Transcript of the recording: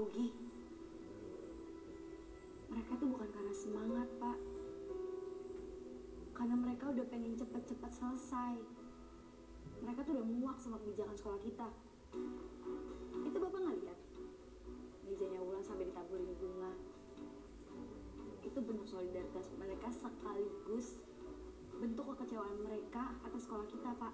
rugi. Mereka tuh bukan karena semangat pak. Karena mereka udah pengen cepet-cepet selesai. Mereka tuh udah muak sama kebijakan sekolah kita. Itu bapak nggak lihat? Mejanya ulang sampai ditaburin bunga itu bentuk solidaritas mereka sekaligus bentuk kekecewaan mereka atas sekolah kita pak.